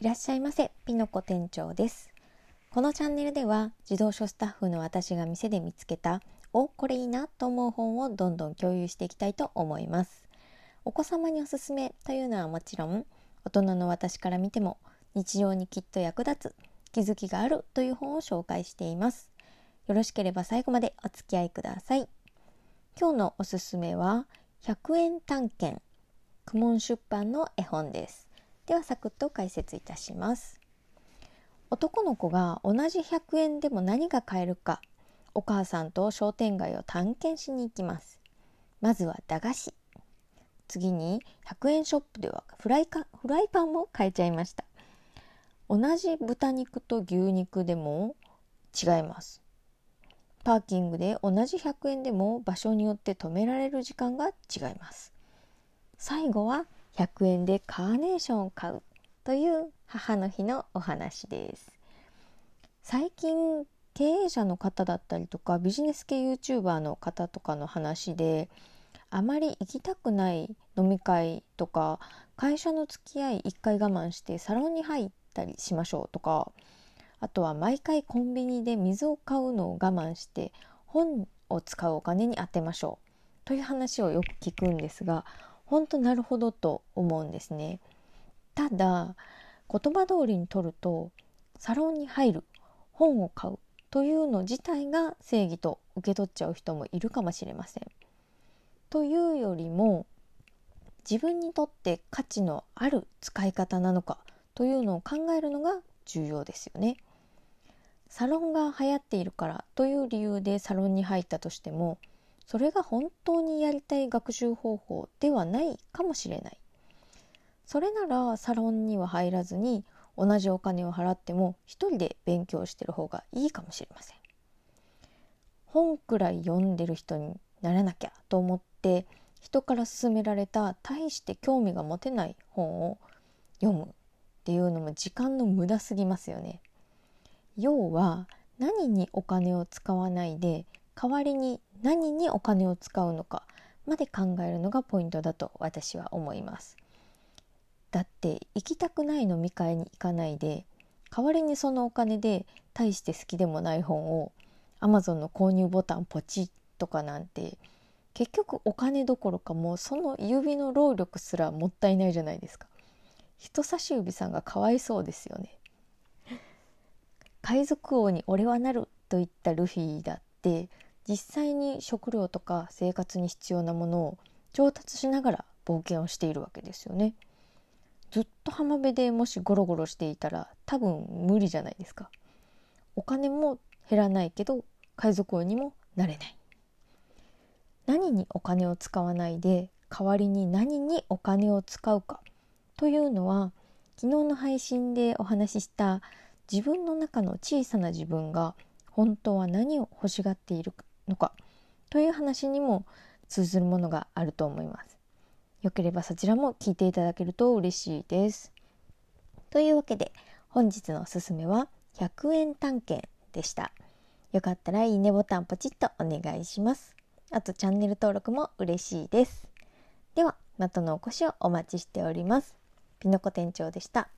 いらっしゃいませ、ピノコ店長です。このチャンネルでは自動書スタッフの私が店で見つけたお、これいいなと思う本をどんどん共有していきたいと思います。お子様におすすめというのはもちろん、大人の私から見ても日常にきっと役立つ気づきがあるという本を紹介しています。よろしければ最後までお付き合いください。今日のおすすめは100円探検苦悶出版の絵本です。ではサクッと解説いたします。男の子が同じ100円でも何が買えるかお母さんと商店街を探検しに行きます。まずは駄菓子。次に100円ショップではフライかフライパンも買えちゃいました。同じ豚肉と牛肉でも違います。パーキングで同じ100円でも場所によって止められる時間が違います。最後は100円でカーネーションを買うという母の日のお話です。最近経営者の方だったりとかビジネス系 YouTuber の方とかの話であまり行きたくない飲み会とか会社の付き合い一回我慢してサロンに入ったりしましょうとかあとは毎回コンビニで水を買うのを我慢して本を使うお金に充てましょうという話をよく聞くんですが本当なるほどと思うんですね。ただ言葉通りにとるとサロンに入る本を買うというの自体が正義と受け取っちゃう人もいるかもしれません。というよりも自分にとって価値のある使い方なのかというのを考えるのが重要ですよね。サロンが流行っているからという理由でサロンに入ったとしてもそれが本当にやりたい学習方法ではないかもしれない。それならサロンには入らずに同じお金を払っても一人で勉強してる方がいいかもしれません。本くらい読んでる人にならなきゃと思って人から勧められた大して興味が持てない本を読むっていうのも時間の無駄すぎますよね。要は何にお金を使わないで代わりに何にお金を使うのかまで考えるのがポイントだと私は思います。だって行きたくない飲み会に行かないで代わりにそのお金で大して好きでもない本を Amazon の購入ボタンポチッとかなんて結局お金どころかもうその指の労力すらもったいないじゃないですか人差し指さんがかわいそうですよね海賊王に俺はなると言ったルフィだって実際に食料とか生活に必要なものを調達しながら冒険をしているわけですよね。ずっと浜辺でもしゴロゴロしていたら多分無理じゃないですか。お金も減らないけど海賊王にもなれない。何にお金を使わないで代わりに何にお金を使うか。というのは昨日の配信でお話しした自分の中の小さな自分が本当は何を欲しがっているのかという話にも通ずるものがあると思います。よければそちらも聞いていただけると嬉しいです。というわけで本日のおすすめは100円探検でした。よかったらいいねボタンポチッとお願いします。あとチャンネル登録も嬉しいです。ではまたのお越しをお待ちしております。ピノコ店長でした。